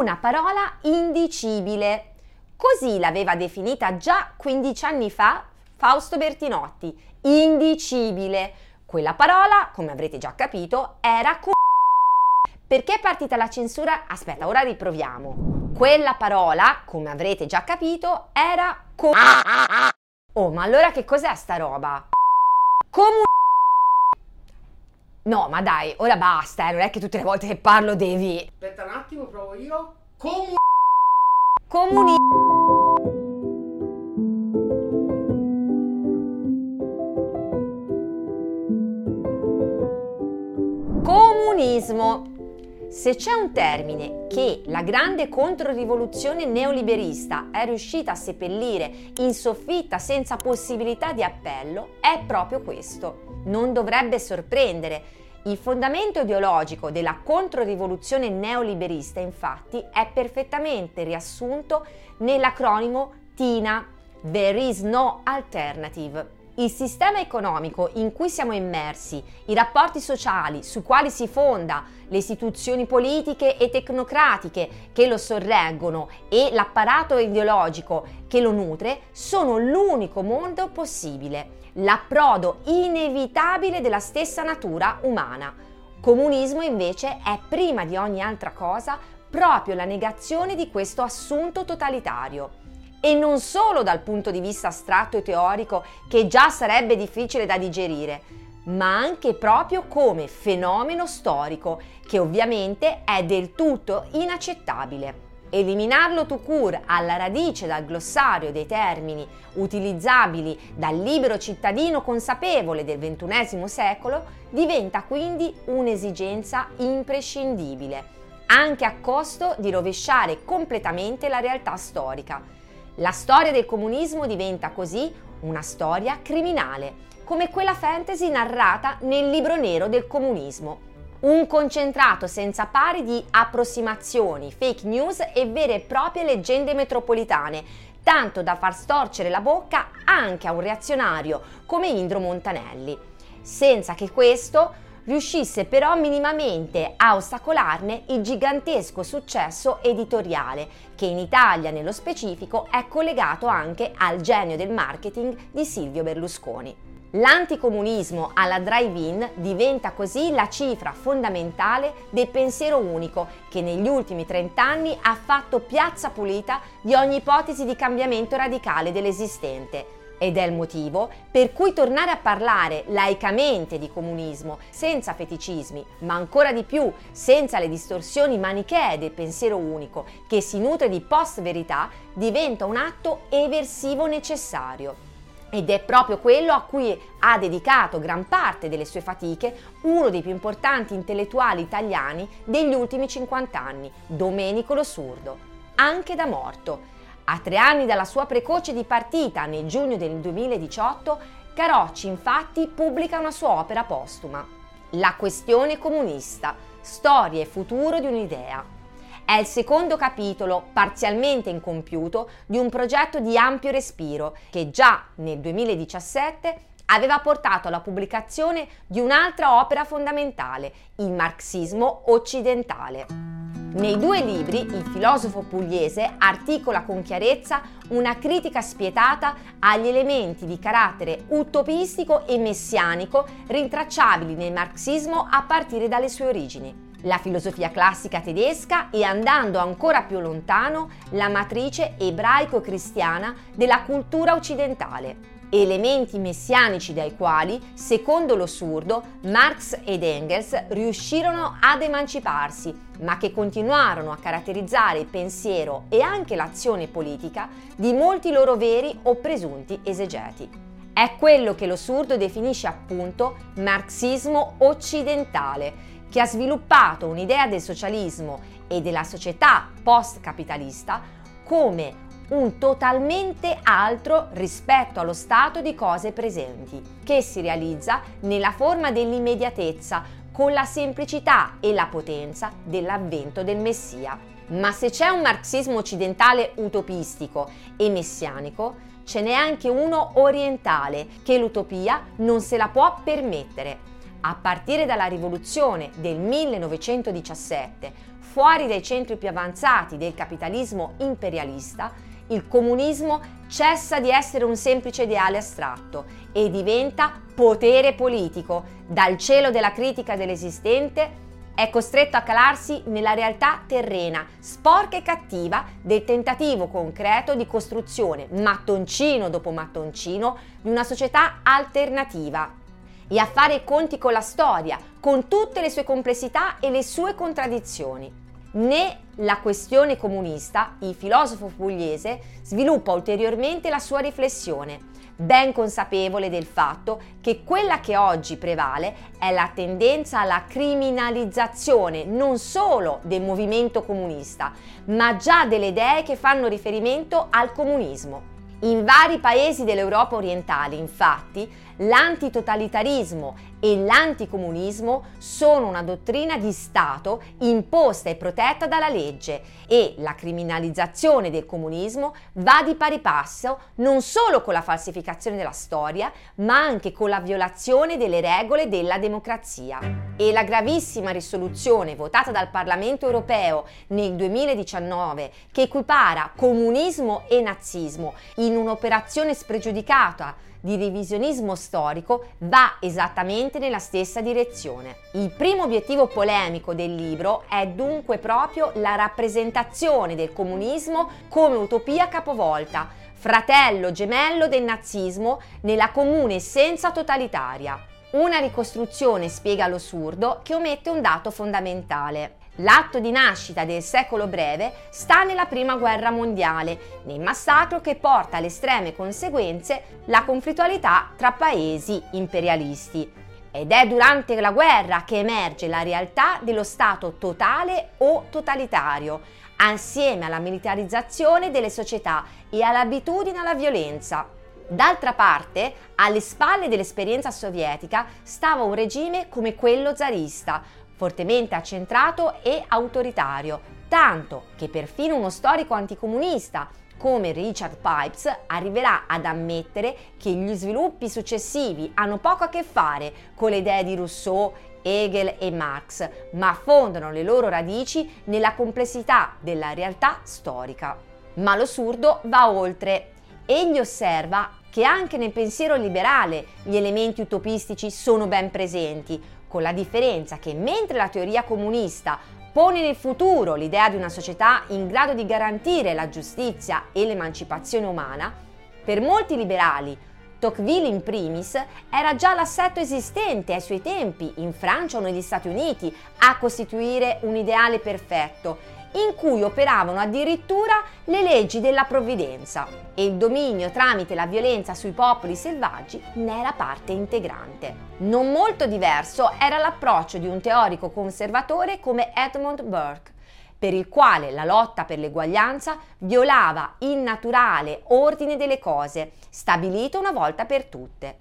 una parola indicibile. Così l'aveva definita già 15 anni fa Fausto Bertinotti, indicibile. Quella parola, come avrete già capito, era co- perché è partita la censura? Aspetta, ora riproviamo. Quella parola, come avrete già capito, era co- Oh, ma allora che cos'è sta roba? Comun- No, ma dai, ora basta, eh, non è che tutte le volte che parlo devi... Aspetta un attimo, provo io. Comu- Comuni... Comunismo. Se c'è un termine che la grande controrivoluzione neoliberista è riuscita a seppellire in soffitta senza possibilità di appello, è proprio questo. Non dovrebbe sorprendere. Il fondamento ideologico della controrivoluzione neoliberista, infatti, è perfettamente riassunto nell'acronimo TINA, There is no alternative. Il sistema economico in cui siamo immersi, i rapporti sociali su quali si fonda, le istituzioni politiche e tecnocratiche che lo sorreggono e l'apparato ideologico che lo nutre sono l'unico mondo possibile, l'approdo inevitabile della stessa natura umana. Comunismo invece è prima di ogni altra cosa proprio la negazione di questo assunto totalitario e non solo dal punto di vista astratto e teorico che già sarebbe difficile da digerire, ma anche proprio come fenomeno storico che ovviamente è del tutto inaccettabile. Eliminarlo tout court alla radice dal glossario dei termini utilizzabili dal libero cittadino consapevole del XXI secolo diventa quindi un'esigenza imprescindibile, anche a costo di rovesciare completamente la realtà storica la storia del comunismo diventa così una storia criminale, come quella fantasy narrata nel libro nero del comunismo. Un concentrato senza pari di approssimazioni, fake news e vere e proprie leggende metropolitane, tanto da far storcere la bocca anche a un reazionario come Indro Montanelli, senza che questo riuscisse però minimamente a ostacolarne il gigantesco successo editoriale, che in Italia nello specifico è collegato anche al genio del marketing di Silvio Berlusconi. L'anticomunismo alla drive-in diventa così la cifra fondamentale del pensiero unico che negli ultimi 30 anni ha fatto piazza pulita di ogni ipotesi di cambiamento radicale dell'esistente ed è il motivo per cui tornare a parlare laicamente di comunismo, senza feticismi, ma ancora di più senza le distorsioni manichee del pensiero unico, che si nutre di post-verità, diventa un atto eversivo necessario. Ed è proprio quello a cui ha dedicato gran parte delle sue fatiche uno dei più importanti intellettuali italiani degli ultimi 50 anni, Domenico Lo Surdo, anche da morto a tre anni dalla sua precoce dipartita nel giugno del 2018, Carocci infatti pubblica una sua opera postuma, La questione comunista, storia e futuro di un'idea. È il secondo capitolo, parzialmente incompiuto, di un progetto di ampio respiro che già nel 2017 aveva portato alla pubblicazione di un'altra opera fondamentale, il marxismo occidentale. Nei due libri il filosofo pugliese articola con chiarezza una critica spietata agli elementi di carattere utopistico e messianico rintracciabili nel marxismo a partire dalle sue origini. La filosofia classica tedesca e andando ancora più lontano la matrice ebraico-cristiana della cultura occidentale elementi messianici dai quali, secondo lo surdo, Marx ed Engels riuscirono ad emanciparsi, ma che continuarono a caratterizzare il pensiero e anche l'azione politica di molti loro veri o presunti esegeti. È quello che lo surdo definisce appunto marxismo occidentale, che ha sviluppato un'idea del socialismo e della società post-capitalista come un totalmente altro rispetto allo stato di cose presenti, che si realizza nella forma dell'immediatezza, con la semplicità e la potenza dell'avvento del Messia. Ma se c'è un marxismo occidentale utopistico e messianico, ce n'è anche uno orientale che l'utopia non se la può permettere. A partire dalla rivoluzione del 1917, fuori dai centri più avanzati del capitalismo imperialista, il comunismo cessa di essere un semplice ideale astratto e diventa potere politico. Dal cielo della critica dell'esistente è costretto a calarsi nella realtà terrena, sporca e cattiva, del tentativo concreto di costruzione, mattoncino dopo mattoncino, di una società alternativa e a fare i conti con la storia, con tutte le sue complessità e le sue contraddizioni. Né la questione comunista, il filosofo pugliese sviluppa ulteriormente la sua riflessione, ben consapevole del fatto che quella che oggi prevale è la tendenza alla criminalizzazione non solo del movimento comunista, ma già delle idee che fanno riferimento al comunismo. In vari paesi dell'Europa orientale, infatti, l'antitotalitarismo e l'anticomunismo sono una dottrina di Stato imposta e protetta dalla legge e la criminalizzazione del comunismo va di pari passo non solo con la falsificazione della storia, ma anche con la violazione delle regole della democrazia. E la gravissima risoluzione votata dal Parlamento europeo nel 2019 che equipara comunismo e nazismo in un'operazione spregiudicata di revisionismo storico va esattamente nella stessa direzione. Il primo obiettivo polemico del libro è dunque proprio la rappresentazione del comunismo come utopia capovolta, fratello gemello del nazismo nella comune essenza totalitaria. Una ricostruzione spiega l'assurdo che omette un dato fondamentale. L'atto di nascita del secolo breve sta nella Prima Guerra Mondiale, nel massacro che porta alle estreme conseguenze la conflittualità tra paesi imperialisti. Ed è durante la guerra che emerge la realtà dello Stato totale o totalitario, assieme alla militarizzazione delle società e all'abitudine alla violenza. D'altra parte, alle spalle dell'esperienza sovietica stava un regime come quello zarista, fortemente accentrato e autoritario, tanto che perfino uno storico anticomunista come Richard Pipes arriverà ad ammettere che gli sviluppi successivi hanno poco a che fare con le idee di Rousseau, Hegel e Marx, ma fondano le loro radici nella complessità della realtà storica. Ma lo surdo va oltre. Egli osserva che anche nel pensiero liberale gli elementi utopistici sono ben presenti, con la differenza che mentre la teoria comunista pone nel futuro l'idea di una società in grado di garantire la giustizia e l'emancipazione umana, per molti liberali, Tocqueville in primis, era già l'assetto esistente ai suoi tempi, in Francia o negli Stati Uniti, a costituire un ideale perfetto in cui operavano addirittura le leggi della provvidenza e il dominio tramite la violenza sui popoli selvaggi ne era parte integrante. Non molto diverso era l'approccio di un teorico conservatore come Edmund Burke, per il quale la lotta per l'eguaglianza violava il naturale ordine delle cose, stabilito una volta per tutte.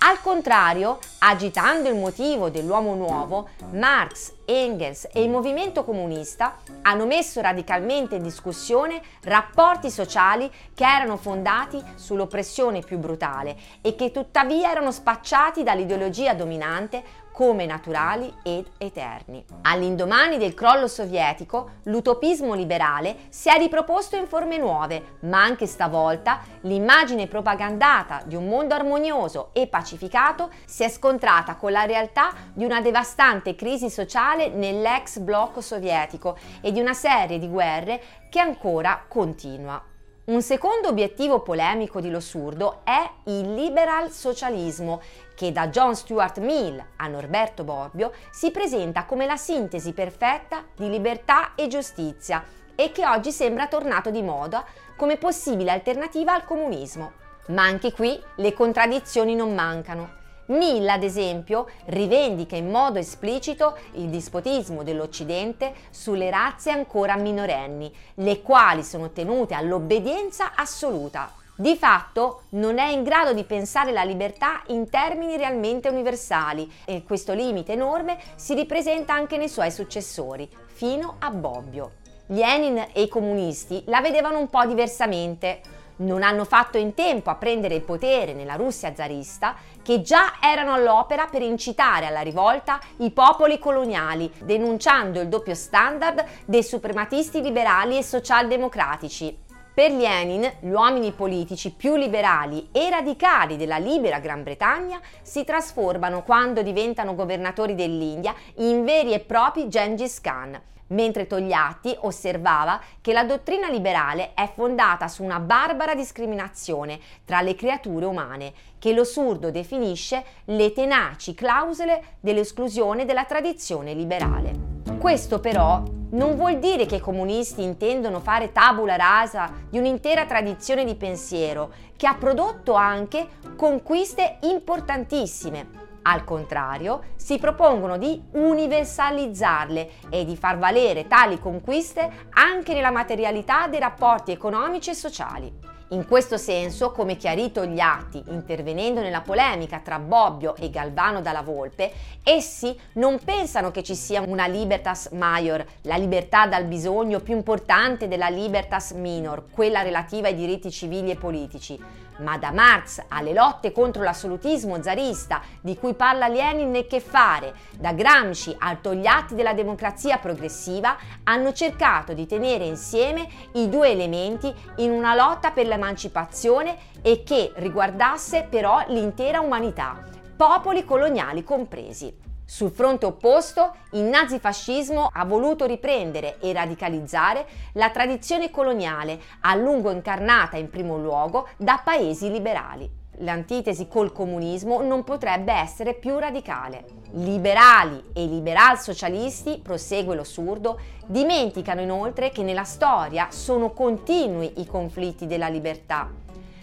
Al contrario, agitando il motivo dell'uomo nuovo, Marx, Engels e il movimento comunista hanno messo radicalmente in discussione rapporti sociali che erano fondati sull'oppressione più brutale e che tuttavia erano spacciati dall'ideologia dominante come naturali ed eterni. All'indomani del crollo sovietico, l'utopismo liberale si è riproposto in forme nuove, ma anche stavolta l'immagine propagandata di un mondo armonioso e pacificato si è scontrata con la realtà di una devastante crisi sociale nell'ex blocco sovietico e di una serie di guerre che ancora continua. Un secondo obiettivo polemico di Losurdo è il liberal socialismo, che da John Stuart Mill a Norberto Bobbio si presenta come la sintesi perfetta di libertà e giustizia e che oggi sembra tornato di moda come possibile alternativa al comunismo. Ma anche qui le contraddizioni non mancano. Mill, ad esempio, rivendica in modo esplicito il dispotismo dell'Occidente sulle razze ancora minorenni, le quali sono tenute all'obbedienza assoluta. Di fatto non è in grado di pensare la libertà in termini realmente universali e questo limite enorme si ripresenta anche nei suoi successori, fino a Bobbio. Lenin e i comunisti la vedevano un po' diversamente non hanno fatto in tempo a prendere il potere nella Russia zarista, che già erano all'opera per incitare alla rivolta i popoli coloniali, denunciando il doppio standard dei suprematisti liberali e socialdemocratici. Per Lenin, gli uomini politici più liberali e radicali della libera Gran Bretagna si trasformano quando diventano governatori dell'India in veri e propri Gengis Khan, mentre Togliatti osservava che la dottrina liberale è fondata su una barbara discriminazione tra le creature umane, che lo surdo definisce le tenaci clausole dell'esclusione della tradizione liberale. Questo però non vuol dire che i comunisti intendono fare tabula rasa di un'intera tradizione di pensiero che ha prodotto anche conquiste importantissime al contrario, si propongono di universalizzarle e di far valere tali conquiste anche nella materialità dei rapporti economici e sociali. In questo senso, come chiarito gli atti, intervenendo nella polemica tra Bobbio e Galvano dalla Volpe, essi non pensano che ci sia una libertas major, la libertà dal bisogno più importante della libertas minor, quella relativa ai diritti civili e politici, ma da Marx alle lotte contro l'assolutismo zarista di cui parla Lenin né che fare, da Gramsci al Togliatti della democrazia progressiva, hanno cercato di tenere insieme i due elementi in una lotta per l'emancipazione e che riguardasse però l'intera umanità, popoli coloniali compresi. Sul fronte opposto, il nazifascismo ha voluto riprendere e radicalizzare la tradizione coloniale, a lungo incarnata in primo luogo da paesi liberali. L'antitesi col comunismo non potrebbe essere più radicale. Liberali e liberal socialisti, prosegue lo surdo, dimenticano inoltre che nella storia sono continui i conflitti della libertà.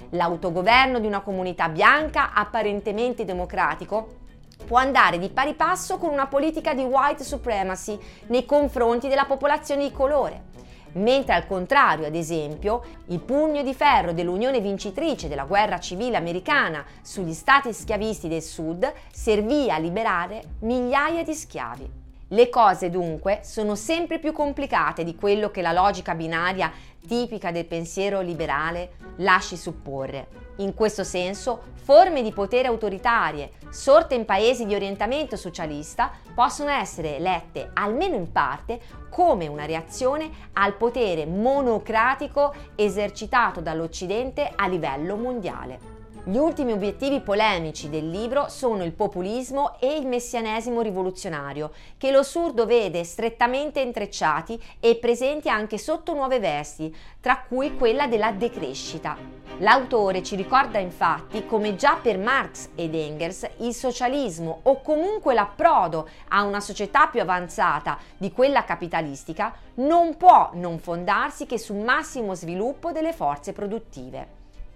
L'autogoverno di una comunità bianca apparentemente democratico può andare di pari passo con una politica di white supremacy nei confronti della popolazione di colore. Mentre al contrario, ad esempio, il pugno di ferro dell'Unione vincitrice della guerra civile americana sugli stati schiavisti del Sud servì a liberare migliaia di schiavi. Le cose dunque sono sempre più complicate di quello che la logica binaria tipica del pensiero liberale lasci supporre. In questo senso, forme di potere autoritarie sorte in paesi di orientamento socialista possono essere lette, almeno in parte, come una reazione al potere monocratico esercitato dall'Occidente a livello mondiale. Gli ultimi obiettivi polemici del libro sono il populismo e il messianesimo rivoluzionario, che lo surdo vede strettamente intrecciati e presenti anche sotto nuove vesti, tra cui quella della decrescita. L'autore ci ricorda infatti come già per Marx ed Engels il socialismo o comunque l'approdo a una società più avanzata di quella capitalistica non può non fondarsi che sul massimo sviluppo delle forze produttive.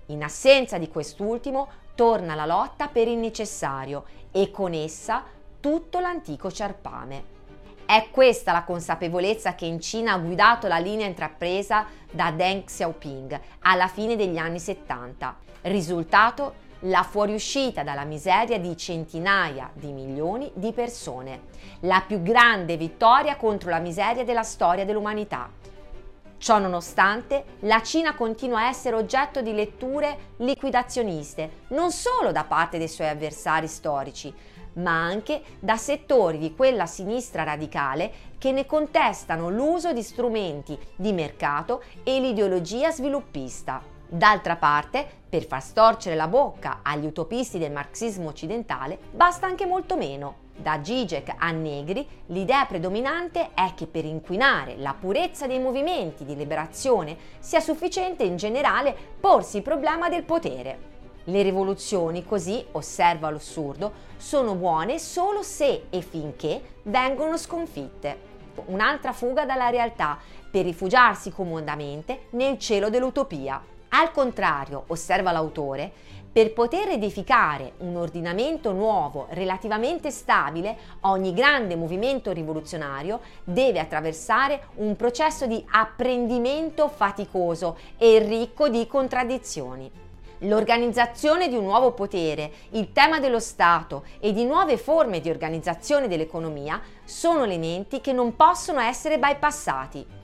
In assenza di quest'ultimo torna la lotta per il necessario e con essa tutto l'antico ciarpame. È questa la consapevolezza che in Cina ha guidato la linea intrapresa da Deng Xiaoping alla fine degli anni 70. Risultato? La fuoriuscita dalla miseria di centinaia di milioni di persone. La più grande vittoria contro la miseria della storia dell'umanità. Ciò nonostante, la Cina continua a essere oggetto di letture liquidazioniste, non solo da parte dei suoi avversari storici, ma anche da settori di quella sinistra radicale che ne contestano l'uso di strumenti di mercato e l'ideologia sviluppista. D'altra parte, per far storcere la bocca agli utopisti del marxismo occidentale, basta anche molto meno. Da Zizek a Negri, l'idea predominante è che per inquinare la purezza dei movimenti di liberazione sia sufficiente in generale porsi il problema del potere. Le rivoluzioni, così osserva l'assurdo, sono buone solo se e finché vengono sconfitte. Un'altra fuga dalla realtà per rifugiarsi comodamente nel cielo dell'utopia. Al contrario, osserva l'autore, per poter edificare un ordinamento nuovo relativamente stabile, ogni grande movimento rivoluzionario deve attraversare un processo di apprendimento faticoso e ricco di contraddizioni. L'organizzazione di un nuovo potere, il tema dello Stato e di nuove forme di organizzazione dell'economia sono elementi che non possono essere bypassati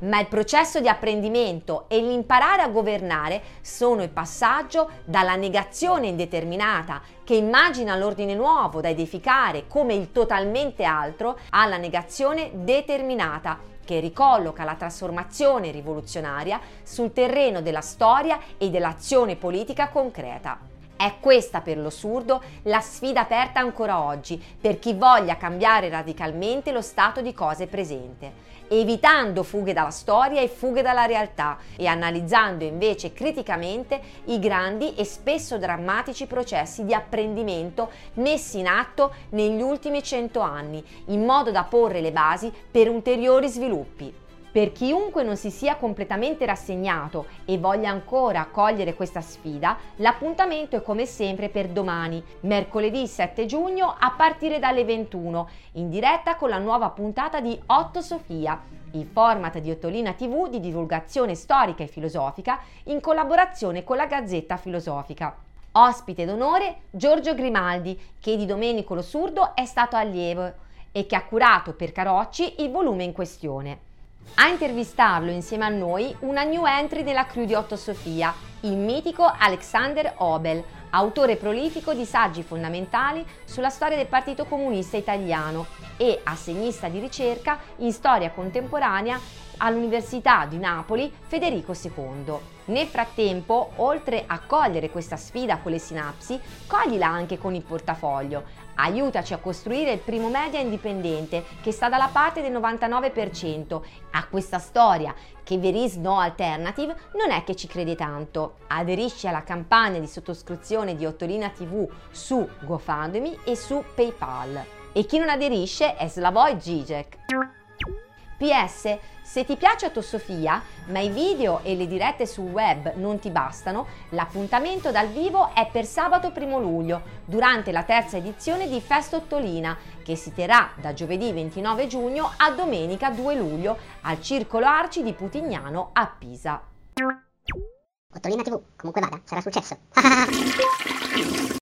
ma il processo di apprendimento e l'imparare a governare sono il passaggio dalla negazione indeterminata che immagina l'ordine nuovo da edificare come il totalmente altro alla negazione determinata che ricolloca la trasformazione rivoluzionaria sul terreno della storia e dell'azione politica concreta. È questa per lo surdo la sfida aperta ancora oggi per chi voglia cambiare radicalmente lo stato di cose presente, evitando fughe dalla storia e fughe dalla realtà e analizzando invece criticamente i grandi e spesso drammatici processi di apprendimento messi in atto negli ultimi cento anni, in modo da porre le basi per ulteriori sviluppi. Per chiunque non si sia completamente rassegnato e voglia ancora cogliere questa sfida, l'appuntamento è come sempre per domani, mercoledì 7 giugno a partire dalle 21, in diretta con la nuova puntata di Otto Sofia, il format di Ottolina TV di divulgazione storica e filosofica in collaborazione con la Gazzetta Filosofica. Ospite d'onore Giorgio Grimaldi, che di Domenico Lo Surdo è stato allievo e che ha curato per Carocci il volume in questione. A intervistarlo insieme a noi una new entry della crew di Otto Sofia, il mitico Alexander Obel, autore prolifico di saggi fondamentali sulla storia del Partito Comunista Italiano e assegnista di ricerca in storia contemporanea all'Università di Napoli Federico II. Nel frattempo, oltre a cogliere questa sfida con le sinapsi, coglila anche con il portafoglio. Aiutaci a costruire il primo media indipendente che sta dalla parte del 99%. A questa storia che there is no alternative non è che ci crede tanto. Aderisci alla campagna di sottoscrizione di Ottolina TV su GoFundMe e su PayPal. E chi non aderisce è Slavoj Zizek. PS, se ti piace Autosofia, ma i video e le dirette sul web non ti bastano, l'appuntamento dal vivo è per sabato 1 luglio, durante la terza edizione di Festa Ottolina, che si terrà da giovedì 29 giugno a domenica 2 luglio al Circolo Arci di Putignano a Pisa. Ottolina TV, comunque vada, sarà successo.